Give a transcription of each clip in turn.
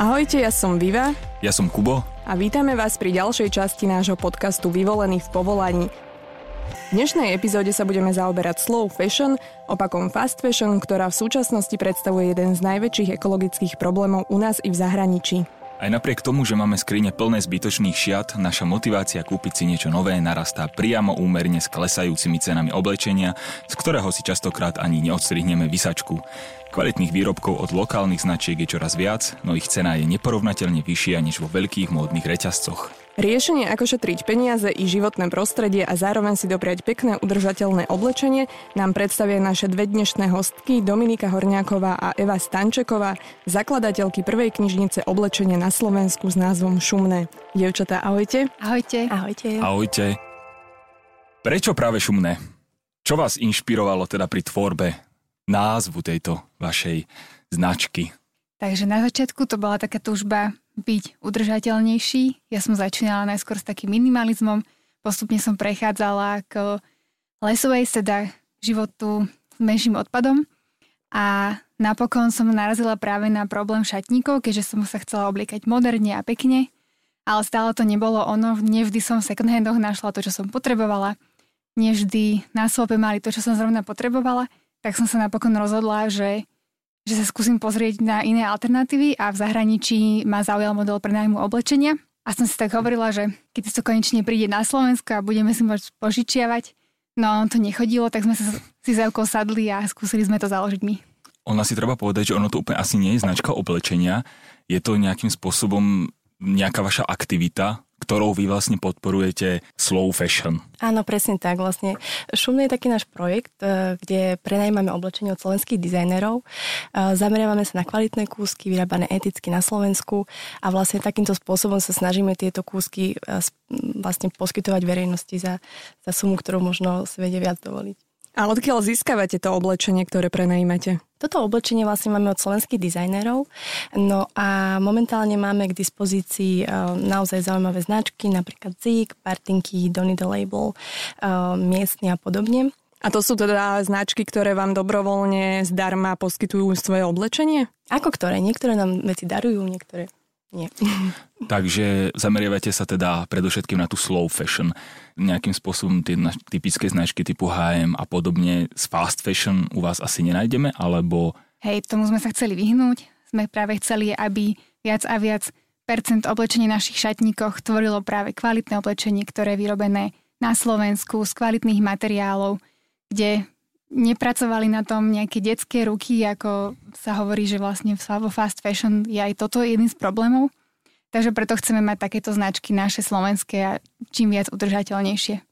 Ahojte, ja som Viva. Ja som Kubo. A vítame vás pri ďalšej časti nášho podcastu Vyvolený v povolaní. V dnešnej epizóde sa budeme zaoberať slow fashion, opakom fast fashion, ktorá v súčasnosti predstavuje jeden z najväčších ekologických problémov u nás i v zahraničí. Aj napriek tomu, že máme skrine plné zbytočných šiat, naša motivácia kúpiť si niečo nové narastá priamo úmerne s klesajúcimi cenami oblečenia, z ktorého si častokrát ani neodstrihneme vysačku. Kvalitných výrobkov od lokálnych značiek je čoraz viac, no ich cena je neporovnateľne vyššia než vo veľkých módnych reťazcoch. Riešenie, ako šetriť peniaze i životné prostredie a zároveň si dopriať pekné udržateľné oblečenie, nám predstavia naše dve dnešné hostky Dominika Horňáková a Eva Stančeková, zakladateľky prvej knižnice oblečenie na Slovensku s názvom Šumné. Dievčatá, ahojte. Ahojte. Ahojte. Ahojte. Prečo práve Šumné? Čo vás inšpirovalo teda pri tvorbe názvu tejto vašej značky? Takže na začiatku to bola taká túžba byť udržateľnejší. Ja som začínala najskôr s takým minimalizmom, postupne som prechádzala k lesovej teda životu s menším odpadom a napokon som narazila práve na problém šatníkov, keďže som sa chcela obliekať moderne a pekne, ale stále to nebolo ono. Nevždy som v second handoch našla to, čo som potrebovala. Nevždy na slope mali to, čo som zrovna potrebovala. Tak som sa napokon rozhodla, že že sa skúsim pozrieť na iné alternatívy a v zahraničí ma zaujal model prenajmu oblečenia. A som si tak hovorila, že keď to konečne príde na Slovensko a budeme si môcť požičiavať, no to nechodilo, tak sme sa si za sadli a skúsili sme to založiť my. Ona si treba povedať, že ono to úplne asi nie je značka oblečenia. Je to nejakým spôsobom nejaká vaša aktivita, ktorou vy vlastne podporujete slow fashion. Áno, presne tak. Vlastne Šumný je taký náš projekt, e, kde prenajímame oblečenie od slovenských dizajnerov. E, zameriavame sa na kvalitné kúsky, vyrábané eticky na Slovensku a vlastne takýmto spôsobom sa snažíme tieto kúsky e, vlastne poskytovať verejnosti za, za sumu, ktorú možno si vedie viac dovoliť. A odkiaľ získavate to oblečenie, ktoré prenajímate? Toto oblečenie vlastne máme od slovenských dizajnerov. No a momentálne máme k dispozícii uh, naozaj zaujímavé značky, napríklad Zik, Partinky, Donny the Label, uh, miestny a podobne. A to sú teda značky, ktoré vám dobrovoľne zdarma poskytujú svoje oblečenie? Ako ktoré? Niektoré nám veci darujú, niektoré nie. Takže zameriavate sa teda predovšetkým na tú slow fashion. Nejakým spôsobom tie typické značky typu H&M a podobne z fast fashion u vás asi nenájdeme, alebo... Hej, tomu sme sa chceli vyhnúť. Sme práve chceli, aby viac a viac percent oblečení našich šatníkoch tvorilo práve kvalitné oblečenie, ktoré je vyrobené na Slovensku z kvalitných materiálov, kde nepracovali na tom nejaké detské ruky, ako sa hovorí, že vlastne vo fast fashion je aj toto jedným z problémov. Takže preto chceme mať takéto značky naše slovenské a čím viac udržateľnejšie.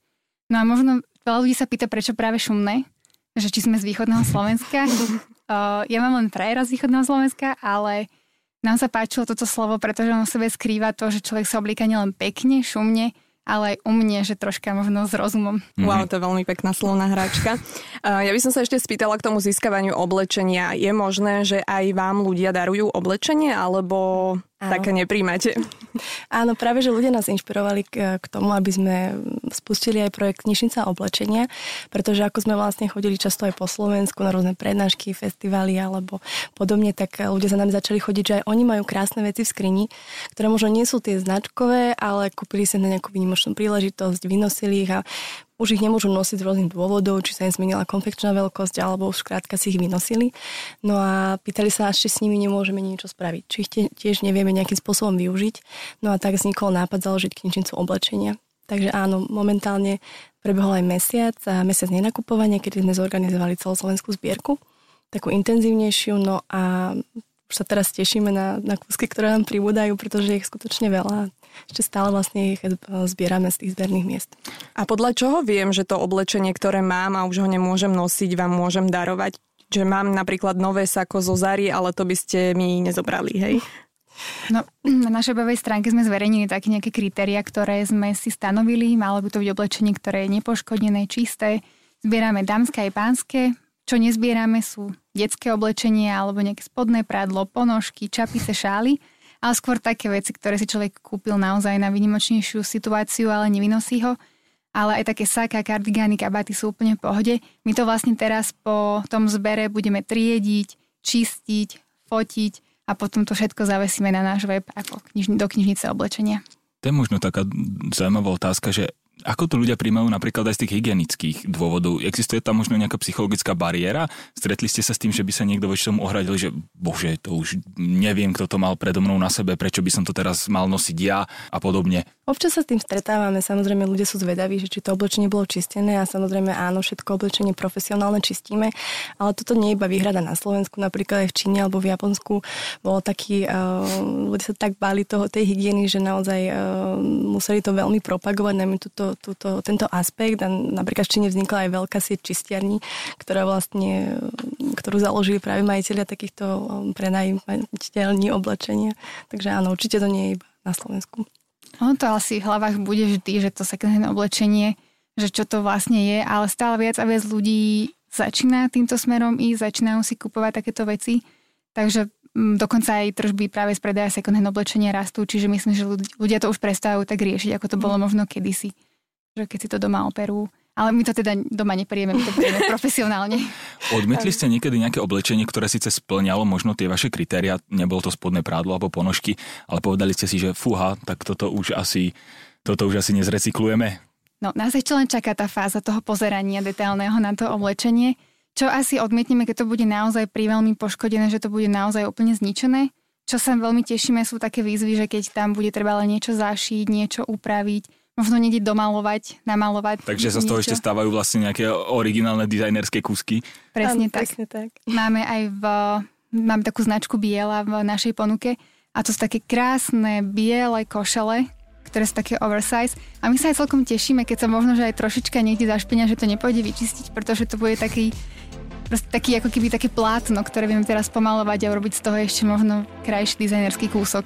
No a možno veľa ľudí sa pýta, prečo práve šumné, že či sme z východného Slovenska. uh, ja mám len frajera z východného Slovenska, ale nám sa páčilo toto slovo, pretože on v sebe skrýva to, že človek sa oblíka nielen pekne, šumne, ale aj u mne, že troška možno s rozumom. Wow, to je veľmi pekná slovná hráčka. Ja by som sa ešte spýtala k tomu získavaniu oblečenia. Je možné, že aj vám ľudia darujú oblečenie, alebo Áno. také nepríjmate. Áno, práve, že ľudia nás inšpirovali k, k tomu, aby sme spustili aj projekt Knižnica oblečenia, pretože ako sme vlastne chodili často aj po Slovensku na rôzne prednášky, festivaly alebo podobne, tak ľudia za nami začali chodiť, že aj oni majú krásne veci v skrini, ktoré možno nie sú tie značkové, ale kúpili sa na nejakú výnimočnú príležitosť, vynosili ich a už ich nemôžu nosiť z rôznych dôvodov, či sa im zmenila konfekčná veľkosť, alebo už krátka si ich vynosili. No a pýtali sa či s nimi nemôžeme niečo spraviť, či ich tiež nevieme nejakým spôsobom využiť. No a tak vznikol nápad založiť knižnicu oblečenia. Takže áno, momentálne prebehol aj mesiac a mesiac nenakupovania, kedy sme zorganizovali celoslovenskú zbierku, takú intenzívnejšiu, no a už sa teraz tešíme na, na kúsky, ktoré nám pribúdajú, pretože ich skutočne veľa. Ešte stále vlastne ich eh, zbierame z tých zberných miest. A podľa čoho viem, že to oblečenie, ktoré mám a už ho nemôžem nosiť, vám môžem darovať? Že mám napríklad nové sako zo Zary, ale to by ste mi nezobrali, hej? No, na našej webovej stránke sme zverejnili také nejaké kritéria, ktoré sme si stanovili. Malo by to byť oblečenie, ktoré je nepoškodené, čisté. Zbierame dámske aj pánske. Čo nezbierame sú detské oblečenie alebo nejaké spodné prádlo, ponožky, čapice, šály. Ale skôr také veci, ktoré si človek kúpil naozaj na výnimočnejšiu situáciu, ale nevynosí ho. Ale aj také saka, kardigány, kabaty sú úplne v pohode. My to vlastne teraz po tom zbere budeme triediť, čistiť, fotiť a potom to všetko zavesíme na náš web ako kniž, do knižnice oblečenia. To je možno taká zaujímavá otázka, že ako to ľudia príjmajú napríklad aj z tých hygienických dôvodov? Existuje tam možno nejaká psychologická bariéra? Stretli ste sa s tým, že by sa niekto voči tomu ohradil, že bože, to už neviem, kto to mal predo mnou na sebe, prečo by som to teraz mal nosiť ja a podobne? Občas sa s tým stretávame, samozrejme ľudia sú zvedaví, že či to oblečenie bolo čistené a samozrejme áno, všetko oblečenie profesionálne čistíme, ale toto nie je iba výhrada na Slovensku, napríklad aj v Číne alebo v Japonsku bolo taký, uh, ľudia sa tak báli toho, tej hygieny, že naozaj uh, museli to veľmi propagovať, najmä túto, túto, tento aspekt a napríklad v Číne vznikla aj veľká sieť čistiarní, ktorá vlastne, ktorú založili práve majiteľia takýchto prenajímateľní oblečenia. Takže áno, určite to nie je iba na Slovensku. Ono to asi v hlavách bude vždy, že to second-hand oblečenie, že čo to vlastne je, ale stále viac a viac ľudí začína týmto smerom ísť, začínajú si kupovať takéto veci. Takže mm, dokonca aj tržby práve z predaja second-hand oblečenia rastú, čiže myslím, že ľudia to už prestávajú tak riešiť, ako to bolo mm. možno kedysi. Že keď si to doma operú ale my to teda doma neperieme, my to perieme profesionálne. Odmietli ste niekedy nejaké oblečenie, ktoré síce splňalo možno tie vaše kritéria, nebolo to spodné prádlo alebo ponožky, ale povedali ste si, že fúha, tak toto už asi, toto už asi nezrecyklujeme? No, nás ešte len čaká tá fáza toho pozerania detailného na to oblečenie, čo asi odmietneme, keď to bude naozaj pri veľmi poškodené, že to bude naozaj úplne zničené. Čo sa veľmi tešíme, sú také výzvy, že keď tam bude treba len niečo zašiť, niečo upraviť, možno niekde domalovať, namalovať. Takže sa z toho ešte stávajú vlastne nejaké originálne dizajnerské kúsky. Presne, tak. presne tak. Máme aj v, máme takú značku biela v našej ponuke a to sú také krásne biele košele, ktoré sú také oversize. A my sa aj celkom tešíme, keď sa možno, že aj trošička niekde zašpinia, že to nepôjde vyčistiť, pretože to bude taký proste taký ako keby také plátno, ktoré vieme teraz pomalovať a urobiť z toho ešte možno krajší dizajnerský kúsok.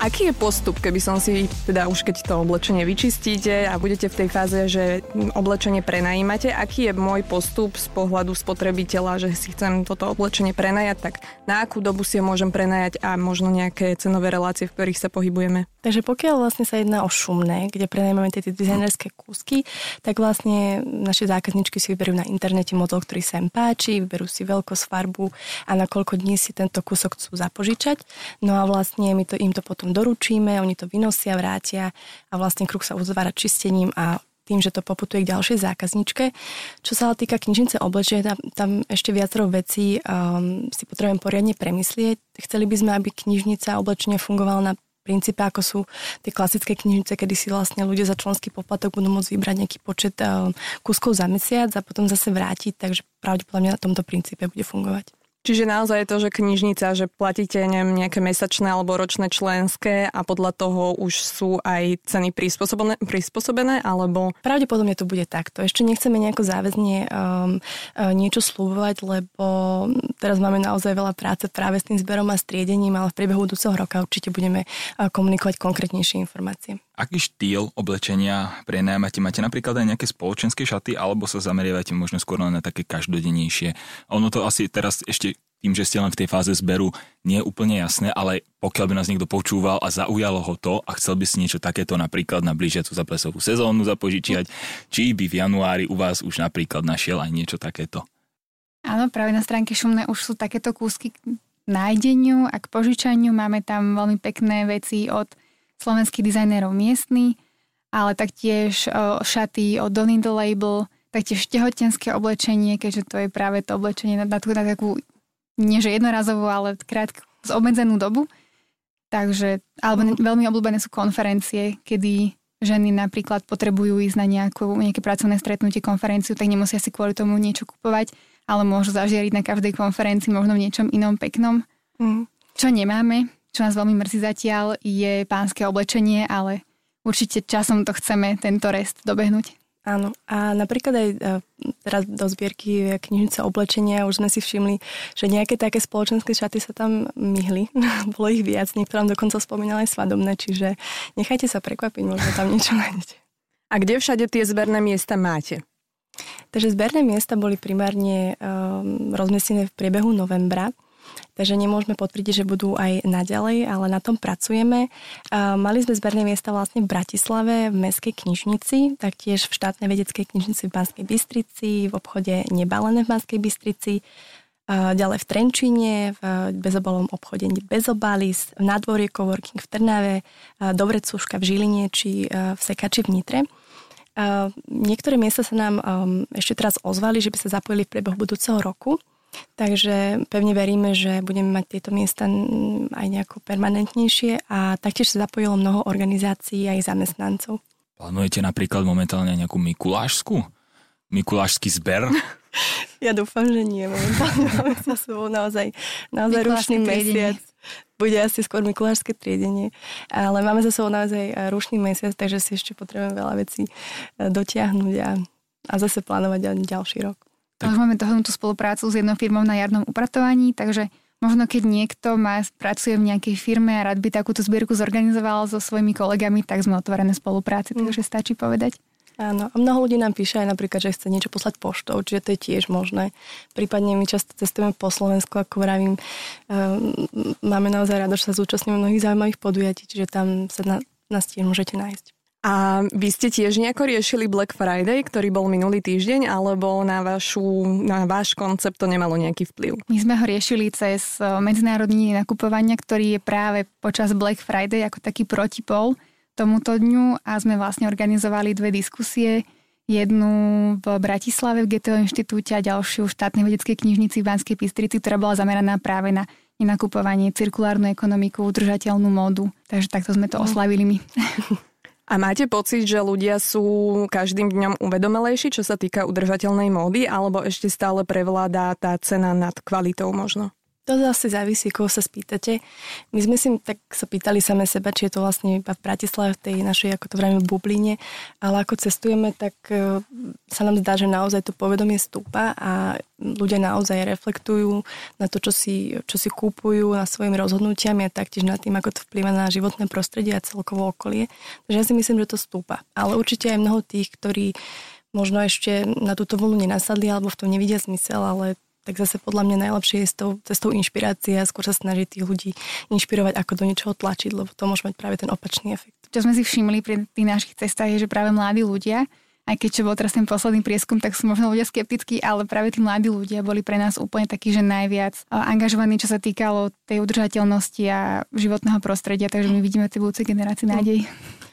Aký je postup, keby som si, teda už keď to oblečenie vyčistíte a budete v tej fáze, že oblečenie prenajímate, aký je môj postup z pohľadu spotrebiteľa, že si chcem toto oblečenie prenajať, tak na akú dobu si ho môžem prenajať a možno nejaké cenové relácie, v ktorých sa pohybujeme? Takže pokiaľ vlastne sa jedná o šumné, kde prenajímame tie dizajnerské kúsky, tak vlastne naše zákazničky si vyberú na internete model, ktorý sa im páči, vyberú si veľkosť, farbu a na koľko dní si tento kúsok chcú zapožičať. No a vlastne my to, im to potom doručíme, oni to vynosia, vrátia a vlastne kruh sa uzvára čistením a tým, že to poputuje k ďalšej zákazničke. Čo sa ale týka knižnice oblečenia, tam, tam ešte viacero vecí um, si potrebujem poriadne premyslieť. Chceli by sme, aby knižnica oblečenia fungovala na princípe, ako sú tie klasické knižnice, kedy si vlastne ľudia za členský poplatok budú môcť vybrať nejaký počet um, kúskov za mesiac a potom zase vrátiť, takže pravdepodobne na tomto princípe bude fungovať. Čiže naozaj je to, že knižnica, že platíte neviem, nejaké mesačné alebo ročné členské a podľa toho už sú aj ceny prispôsobené, prispôsobené alebo... Pravdepodobne to bude takto. Ešte nechceme nejako záväzne um, uh, niečo slúbovať, lebo teraz máme naozaj veľa práce práve s tým zberom a striedením, ale v priebehu budúceho roka určite budeme uh, komunikovať konkrétnejšie informácie. Aký štýl oblečenia prenajímate? Máte napríklad aj nejaké spoločenské šaty alebo sa zameriavate možno skôr na také každodennejšie? Ono to asi teraz ešte tým, že ste len v tej fáze zberu, nie je úplne jasné, ale pokiaľ by nás niekto počúval a zaujalo ho to a chcel by si niečo takéto napríklad na blížiacu zaplesovú sezónu zapožičiať, či by v januári u vás už napríklad našiel aj niečo takéto? Áno, práve na stránke Šumné už sú takéto kúsky k nájdeniu a k požičaniu. Máme tam veľmi pekné veci od slovenských dizajnérov miestny, ale taktiež šaty od Donny the Label, taktiež tehotenské oblečenie, keďže to je práve to oblečenie na, na, na takú, nie že jednorazovú, ale krátku, z obmedzenú dobu. Takže, alebo mm. veľmi obľúbené sú konferencie, kedy ženy napríklad potrebujú ísť na nejakú, nejaké pracovné stretnutie, konferenciu, tak nemusia si kvôli tomu niečo kupovať, ale môžu zažiariť na každej konferencii možno v niečom inom peknom. Mm. Čo nemáme, čo nás veľmi mrzí zatiaľ, je pánske oblečenie, ale určite časom to chceme, tento rest dobehnúť. Áno, a napríklad aj e, teraz do zbierky knižnice oblečenia už sme si všimli, že nejaké také spoločenské šaty sa tam myhli. Bolo ich viac, niektorým dokonca spomínali aj svadobné, čiže nechajte sa prekvapiť, možno tam niečo nájdete. A kde všade tie zberné miesta máte? Takže zberné miesta boli primárne um, rozmiestnené v priebehu novembra takže nemôžeme potvrdiť, že budú aj naďalej, ale na tom pracujeme. Mali sme zberné miesta vlastne v Bratislave, v Mestskej knižnici, taktiež v štátnej vedeckej knižnici v Banskej Bystrici, v obchode Nebalené v Banskej Bystrici, ďalej v Trenčine, v bezobalovom obchode Bezobalis, v nádvorie Coworking v Trnave, Dobrecúška v Žiline či v Sekači v Nitre. Niektoré miesta sa nám ešte teraz ozvali, že by sa zapojili v priebehu budúceho roku. Takže pevne veríme, že budeme mať tieto miesta aj nejako permanentnejšie a taktiež sa zapojilo mnoho organizácií aj zamestnancov. Plánujete napríklad momentálne nejakú Mikulášsku? Mikulášsky zber? Ja dúfam, že nie. Momentálne máme sa sebou naozaj, naozaj rušný mesiac. Bude asi skôr Mikulášske triedenie. Ale máme za sebou naozaj rušný mesiac, takže si ešte potrebujeme veľa vecí e, dotiahnuť a, a zase plánovať ďalší rok. Tak... Už máme dohodnutú spoluprácu s jednou firmou na jarnom upratovaní, takže možno keď niekto má, pracuje v nejakej firme a rád by takúto zbierku zorganizoval so svojimi kolegami, tak sme otvorené spolupráci, mm. takže stačí povedať. Áno, a mnoho ľudí nám píše aj napríklad, že chce niečo poslať poštou, čiže to je tiež možné. Prípadne my často cestujeme po Slovensku, ako vravím, um, máme naozaj rado, že sa zúčastníme mnohých zaujímavých podujatí, čiže tam sa na, nás tiež môžete nájsť. A vy ste tiež nejako riešili Black Friday, ktorý bol minulý týždeň, alebo na, vašu, na váš koncept to nemalo nejaký vplyv? My sme ho riešili cez medzinárodný nakupovania, ktorý je práve počas Black Friday ako taký protipol tomuto dňu a sme vlastne organizovali dve diskusie. Jednu v Bratislave v GTO inštitúte a ďalšiu v štátnej vedeckej knižnici v Banskej Pistrici, ktorá bola zameraná práve na nakupovanie, cirkulárnu ekonomiku, udržateľnú módu. Takže takto sme to no. oslavili my. A máte pocit, že ľudia sú každým dňom uvedomelejší, čo sa týka udržateľnej módy, alebo ešte stále prevládá tá cena nad kvalitou možno? To zase závisí, koho sa spýtate. My sme si tak sa pýtali same seba, či je to vlastne iba v Bratislave, v tej našej, ako to vravíme, bubline, ale ako cestujeme, tak e, sa nám zdá, že naozaj to povedomie stúpa a ľudia naozaj reflektujú na to, čo si, čo si kúpujú, na svojimi rozhodnutiami a taktiež na tým, ako to vplyva na životné prostredie a celkovo okolie. Takže ja si myslím, že to stúpa. Ale určite aj mnoho tých, ktorí možno ešte na túto vlnu nenasadli alebo v tom nevidia zmysel, ale tak zase podľa mňa najlepšie je s tou cestou inšpirácie a skôr sa snažiť tých ľudí inšpirovať, ako do niečoho tlačiť, lebo to môže mať práve ten opačný efekt. Čo sme si všimli pri tých našich cestách je, že práve mladí ľudia, aj keď čo bol teraz ten posledný prieskum, tak sú možno ľudia skeptickí, ale práve tí mladí ľudia boli pre nás úplne takí, že najviac angažovaní, čo sa týkalo tej udržateľnosti a životného prostredia, takže my vidíme tie budúce generácie nádej.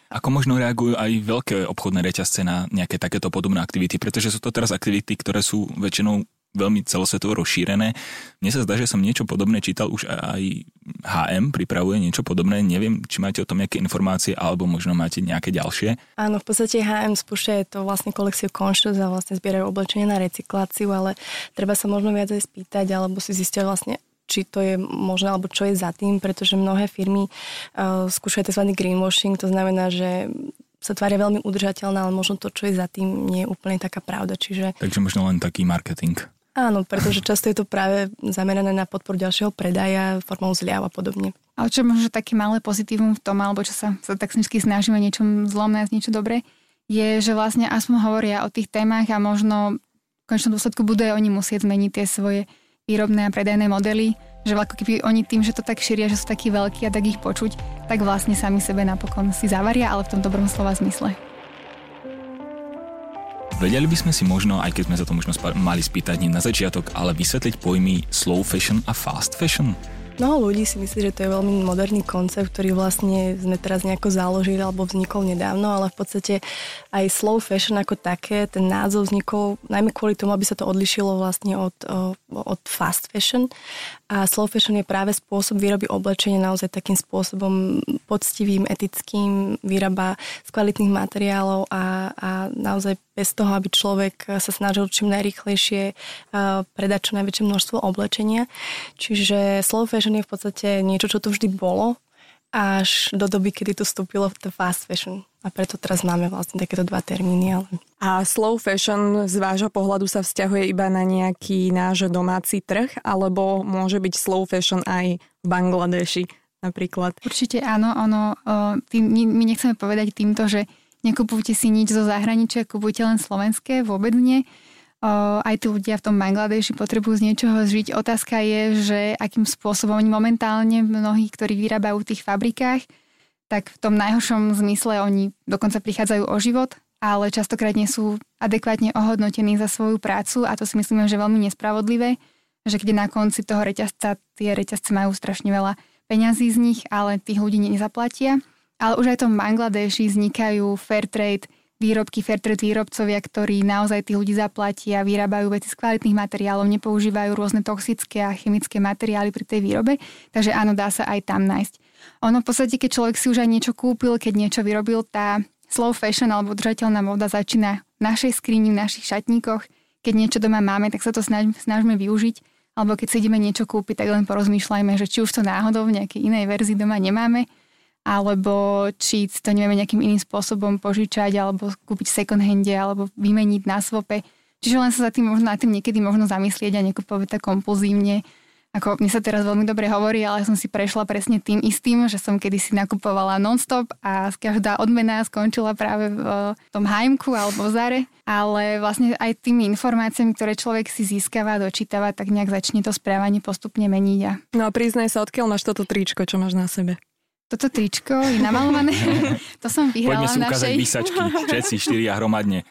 Ako možno reagujú aj veľké obchodné reťazce na nejaké takéto podobné aktivity, pretože sú to teraz aktivity, ktoré sú väčšinou veľmi celosvetovo rozšírené. Mne sa zdá, že som niečo podobné čítal už aj HM pripravuje niečo podobné. Neviem, či máte o tom nejaké informácie alebo možno máte nejaké ďalšie. Áno, v podstate HM spúšťa to vlastne kolekciu Conscious a vlastne zbierajú oblečenie na recykláciu, ale treba sa možno viac aj spýtať alebo si zistiť vlastne či to je možné, alebo čo je za tým, pretože mnohé firmy uh, skúšajú tzv. greenwashing, to znamená, že sa tvária veľmi udržateľné, ale možno to, čo je za tým, nie je úplne taká pravda. Čiže... Takže možno len taký marketing. Áno, pretože často je to práve zamerané na podporu ďalšieho predaja formou zľav a podobne. Ale čo možno také malé pozitívum v tom, alebo čo sa, sa tak snažíme niečom zlom nájsť niečo dobré, je, že vlastne aspoň hovoria o tých témach a možno v končnom dôsledku budú aj oni musieť zmeniť tie svoje výrobné a predajné modely, že ako keby oni tým, že to tak šíria, že sú takí veľkí a tak ich počuť, tak vlastne sami sebe napokon si zavaria, ale v tom dobrom slova zmysle. Vedeli by sme si možno, aj keď sme sa to možno mali spýtať na začiatok, ale vysvetliť pojmy slow fashion a fast fashion? Mnoho ľudí si myslí, že to je veľmi moderný koncept, ktorý vlastne sme teraz nejako založili alebo vznikol nedávno, ale v podstate aj slow fashion ako také, ten názov vznikol najmä kvôli tomu, aby sa to odlišilo vlastne od, od fast fashion. A slow fashion je práve spôsob výroby oblečenia naozaj takým spôsobom poctivým, etickým, vyrába z kvalitných materiálov a, a naozaj bez toho, aby človek sa snažil čím najrychlejšie predať čo najväčšie množstvo oblečenia. Čiže slow fashion je v podstate niečo, čo tu vždy bolo, až do doby, kedy tu vstúpilo the fast fashion. A preto teraz máme vlastne takéto dva termíny. Ale... A slow fashion z vášho pohľadu sa vzťahuje iba na nejaký náš domáci trh, alebo môže byť slow fashion aj v Bangladeši napríklad? Určite áno. Ono, tým, my nechceme povedať týmto, že nekupujte si nič zo zahraničia, kupujte len slovenské, vôbec nie aj tí ľudia v tom Bangladeši potrebujú z niečoho žiť. Otázka je, že akým spôsobom oni momentálne, mnohí, ktorí vyrábajú v tých fabrikách, tak v tom najhoršom zmysle oni dokonca prichádzajú o život, ale častokrát nie sú adekvátne ohodnotení za svoju prácu a to si myslíme, že je veľmi nespravodlivé, že kde na konci toho reťazca tie reťazce majú strašne veľa peňazí z nich, ale tých ľudí nezaplatia. Ale už aj v Bangladeši vznikajú fair trade výrobky, fair trade výrobcovia, ktorí naozaj tých ľudí zaplatia, vyrábajú veci z kvalitných materiálov, nepoužívajú rôzne toxické a chemické materiály pri tej výrobe. Takže áno, dá sa aj tam nájsť. Ono v podstate, keď človek si už aj niečo kúpil, keď niečo vyrobil, tá slow fashion alebo udržateľná móda začína v našej skrini, v našich šatníkoch. Keď niečo doma máme, tak sa to snaž, snažíme využiť. Alebo keď si ideme niečo kúpiť, tak len porozmýšľajme, že či už to náhodou v nejakej inej verzii doma nemáme, alebo či to nevieme nejakým iným spôsobom požičať, alebo kúpiť second hande, alebo vymeniť na svope. Čiže len sa za tým možno, na tým niekedy možno zamyslieť a nekupovať tak kompulzívne ako mne sa teraz veľmi dobre hovorí, ale som si prešla presne tým istým, že som kedysi nakupovala non-stop a každá odmena skončila práve v tom Heimku alebo v Zare. Ale vlastne aj tými informáciami, ktoré človek si získava, dočítava, tak nejak začne to správanie postupne meniť. A... No a priznaj sa, odkiaľ máš toto tričko, čo máš na sebe? Toto tričko je namalované. to som vyhrala Poďme si v našej... výsačky, všetci štyria hromadne,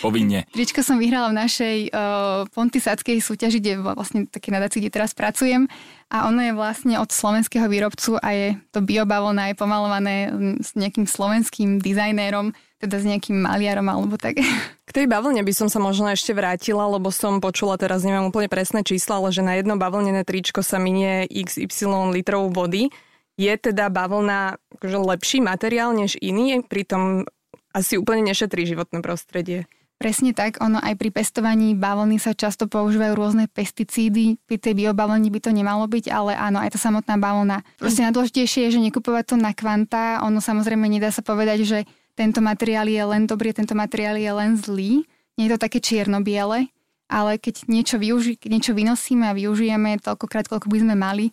povinne. Tričko som vyhrala v našej uh, pontisáckej súťaži, kde vlastne také nadácii, kde teraz pracujem. A ono je vlastne od slovenského výrobcu a je to biobavlna, je pomalované s nejakým slovenským dizajnérom, teda s nejakým maliarom alebo tak. K tej bavlne by som sa možno ešte vrátila, lebo som počula teraz, neviem úplne presné čísla, ale že na jedno bavlnené tričko sa minie XY litrov vody je teda bavlna akože lepší materiál než iný, pritom asi úplne nešetrí životné prostredie. Presne tak, ono aj pri pestovaní bavlny sa často používajú rôzne pesticídy, pri tej biobavlni by to nemalo byť, ale áno, aj tá samotná bavlna. Proste najdôležitejšie je, že nekupovať to na kvanta, ono samozrejme nedá sa povedať, že tento materiál je len dobrý, tento materiál je len zlý. Nie je to také čierno-biele, ale keď niečo, využi- niečo vynosíme a využijeme toľkokrát, koľko by sme mali,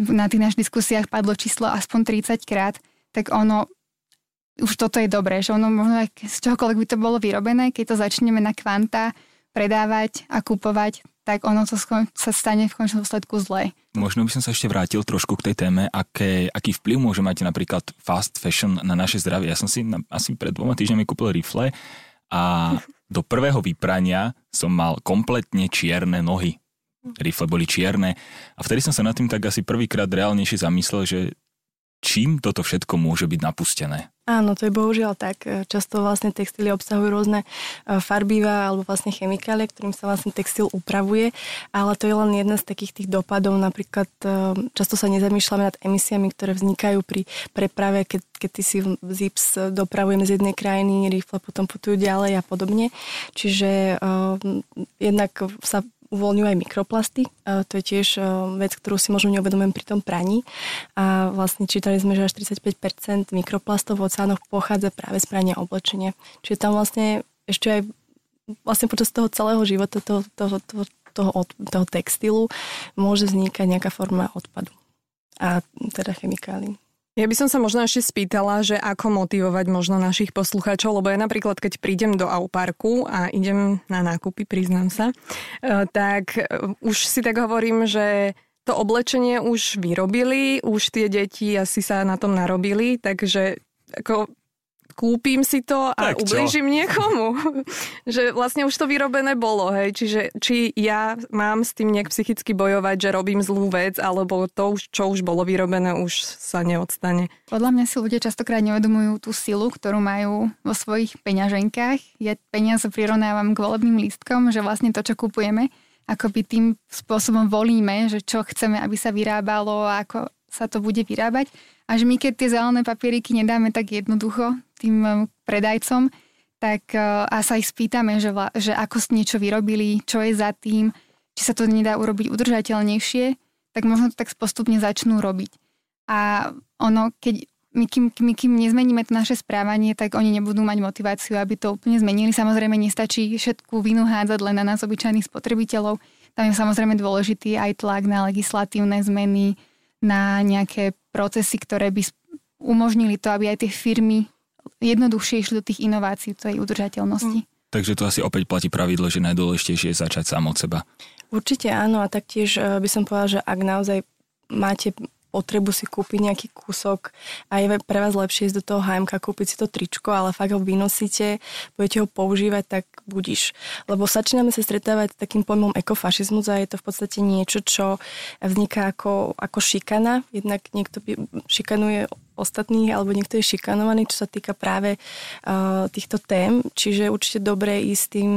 na tých našich diskusiách padlo číslo aspoň 30 krát, tak ono, už toto je dobré, že ono možno aj z čohokoľvek by to bolo vyrobené, keď to začneme na kvanta predávať a kupovať, tak ono to sa stane v končnom dôsledku zle. Možno by som sa ešte vrátil trošku k tej téme, aké, aký vplyv môže mať napríklad fast fashion na naše zdravie. Ja som si na, asi pred dvoma týždňami kúpil rifle a do prvého vyprania som mal kompletne čierne nohy rifle boli čierne. A vtedy som sa nad tým tak asi prvýkrát reálnejšie zamyslel, že čím toto všetko môže byť napustené? Áno, to je bohužiaľ tak. Často vlastne textily obsahujú rôzne e, farbiva alebo vlastne chemikálie, ktorým sa vlastne textil upravuje, ale to je len jedna z takých tých dopadov. Napríklad e, často sa nezamýšľame nad emisiami, ktoré vznikajú pri preprave, keď, keď ty si zips dopravujeme z jednej krajiny, rifle potom putujú ďalej a podobne. Čiže uh, jednak sa uvoľňujú aj mikroplasty. To je tiež e, vec, ktorú si možno neuvedomujem pri tom praní. A vlastne čítali sme, že až 35% mikroplastov v oceánoch pochádza práve z prania oblečenia. Čiže tam vlastne ešte aj vlastne počas toho celého života toho, toho, toho, toho, toho textilu môže vznikať nejaká forma odpadu a teda chemikálií. Ja by som sa možno ešte spýtala, že ako motivovať možno našich poslucháčov, lebo ja napríklad, keď prídem do Auparku a idem na nákupy, priznám sa, e, tak e, už si tak hovorím, že to oblečenie už vyrobili, už tie deti asi sa na tom narobili, takže ako kúpim si to a tak ublížim niekomu. že vlastne už to vyrobené bolo, hej. Čiže či ja mám s tým nejak psychicky bojovať, že robím zlú vec, alebo to, čo už bolo vyrobené, už sa neodstane. Podľa mňa si ľudia častokrát neuvedomujú tú silu, ktorú majú vo svojich peňaženkách. Ja peniaze prirovnávam k volebným lístkom, že vlastne to, čo kupujeme, by tým spôsobom volíme, že čo chceme, aby sa vyrábalo ako sa to bude vyrábať. A že my keď tie zelené papieriky nedáme tak jednoducho tým um, predajcom, tak uh, a sa ich spýtame, že, že ako niečo vyrobili, čo je za tým, či sa to nedá urobiť udržateľnejšie, tak možno to tak postupne začnú robiť. A ono, keď my kým, my kým nezmeníme to naše správanie, tak oni nebudú mať motiváciu, aby to úplne zmenili. Samozrejme, nestačí všetku vinu hádzať len na nás obyčajných spotrebiteľov. Tam je samozrejme dôležitý aj tlak na legislatívne zmeny, na nejaké procesy, ktoré by umožnili to, aby aj tie firmy jednoduchšie išli do tých inovácií, tej udržateľnosti. Mm. Takže to asi opäť platí pravidlo, že najdôležitejšie je začať sám od seba. Určite áno a taktiež eh, by som povedala, že ak naozaj máte potrebu si kúpiť nejaký kúsok a je pre vás lepšie ísť do toho HMK, kúpiť si to tričko, ale fakt ho vynosíte, budete ho používať, tak budíš. Lebo začíname sa stretávať s takým pojmom ekofašizmus a je to v podstate niečo, čo vzniká ako, ako šikana. Jednak niekto šikanuje ostatných alebo niekto je šikanovaný, čo sa týka práve uh, týchto tém. Čiže určite dobré ísť tým,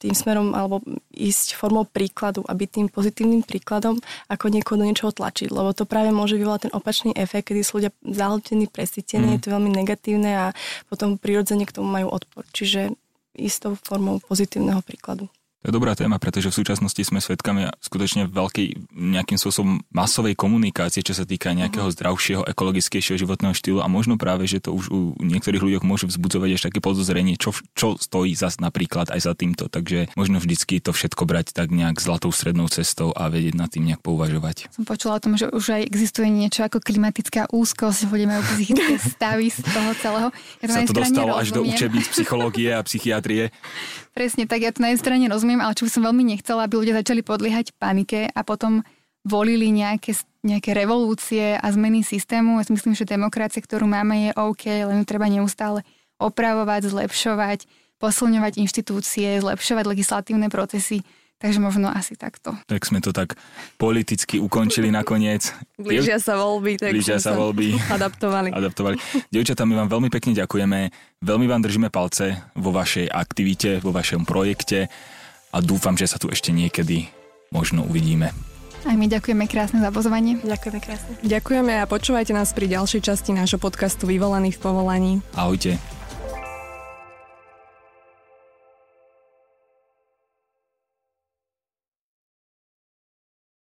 tým smerom alebo ísť formou príkladu a byť tým pozitívnym príkladom, ako niekoho do niečoho tlačiť. Lebo to práve môže vyvolať ten opačný efekt, kedy sú ľudia zahltení, presítení, mm. je to veľmi negatívne a potom prirodzene k tomu majú odpor. Čiže istou formou pozitívneho príkladu. To je dobrá téma, pretože v súčasnosti sme svedkami skutočne veľkej nejakým spôsobom masovej komunikácie, čo sa týka nejakého mhm. zdravšieho, ekologickejšieho životného štýlu a možno práve, že to už u niektorých ľuďoch môže vzbudzovať až také podozrenie, čo, čo stojí zas napríklad aj za týmto. Takže možno vždycky to všetko brať tak nejak zlatou strednou cestou a vedieť nad tým nejak pouvažovať. Som počula o tom, že už aj existuje niečo ako klimatická úzkosť, ľudia majú psychické stavy z toho celého. Ja to sa to dostalo až do učebníc psychológie a psychiatrie. Presne, tak ja to na jednej strane rozumiem, ale čo by som veľmi nechcela, aby ľudia začali podliehať panike a potom volili nejaké, nejaké revolúcie a zmeny systému. Ja si myslím, že demokracia, ktorú máme, je OK, len ju treba neustále opravovať, zlepšovať, posilňovať inštitúcie, zlepšovať legislatívne procesy. Takže možno asi takto. Tak sme to tak politicky ukončili nakoniec. Blížia sa voľby, tak Blížia sa voľby. Adaptovali. adaptovali. Dievčatá, my vám veľmi pekne ďakujeme. Veľmi vám držíme palce vo vašej aktivite, vo vašom projekte a dúfam, že sa tu ešte niekedy možno uvidíme. Aj my ďakujeme krásne za pozvanie. Ďakujeme krásne. Ďakujeme a počúvajte nás pri ďalšej časti nášho podcastu Vyvolaný v povolaní. Ahojte.